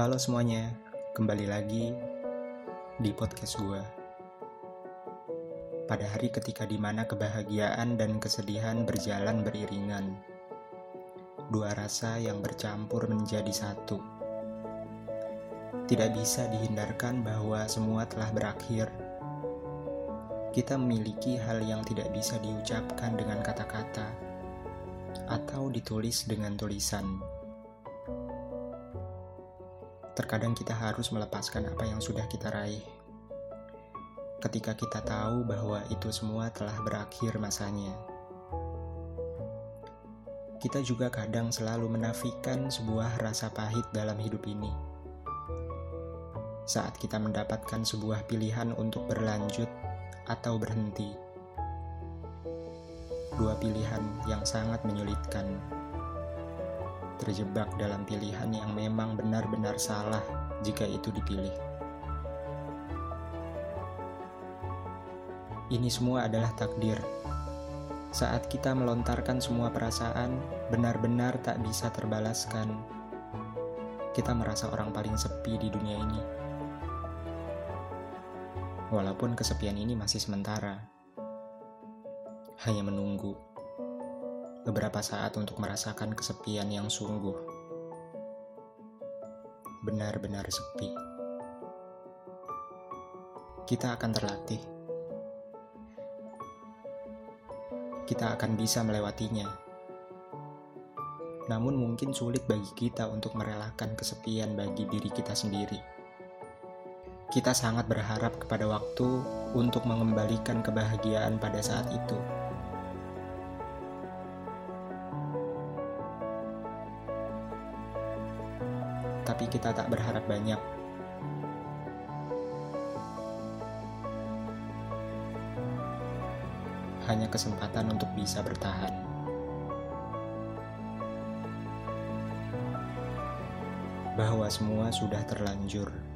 Halo semuanya, kembali lagi di podcast gue. Pada hari ketika di mana kebahagiaan dan kesedihan berjalan beriringan, dua rasa yang bercampur menjadi satu. Tidak bisa dihindarkan bahwa semua telah berakhir. Kita memiliki hal yang tidak bisa diucapkan dengan kata-kata atau ditulis dengan tulisan Terkadang kita harus melepaskan apa yang sudah kita raih. Ketika kita tahu bahwa itu semua telah berakhir masanya. Kita juga kadang selalu menafikan sebuah rasa pahit dalam hidup ini. Saat kita mendapatkan sebuah pilihan untuk berlanjut atau berhenti. Dua pilihan yang sangat menyulitkan terjebak dalam pilihan yang memang benar-benar salah jika itu dipilih. Ini semua adalah takdir. Saat kita melontarkan semua perasaan, benar-benar tak bisa terbalaskan. Kita merasa orang paling sepi di dunia ini. Walaupun kesepian ini masih sementara, hanya menunggu beberapa saat untuk merasakan kesepian yang sungguh. Benar-benar sepi. Kita akan terlatih. Kita akan bisa melewatinya. Namun mungkin sulit bagi kita untuk merelakan kesepian bagi diri kita sendiri. Kita sangat berharap kepada waktu untuk mengembalikan kebahagiaan pada saat itu. Tapi kita tak berharap banyak. Hanya kesempatan untuk bisa bertahan. Bahwa semua sudah terlanjur.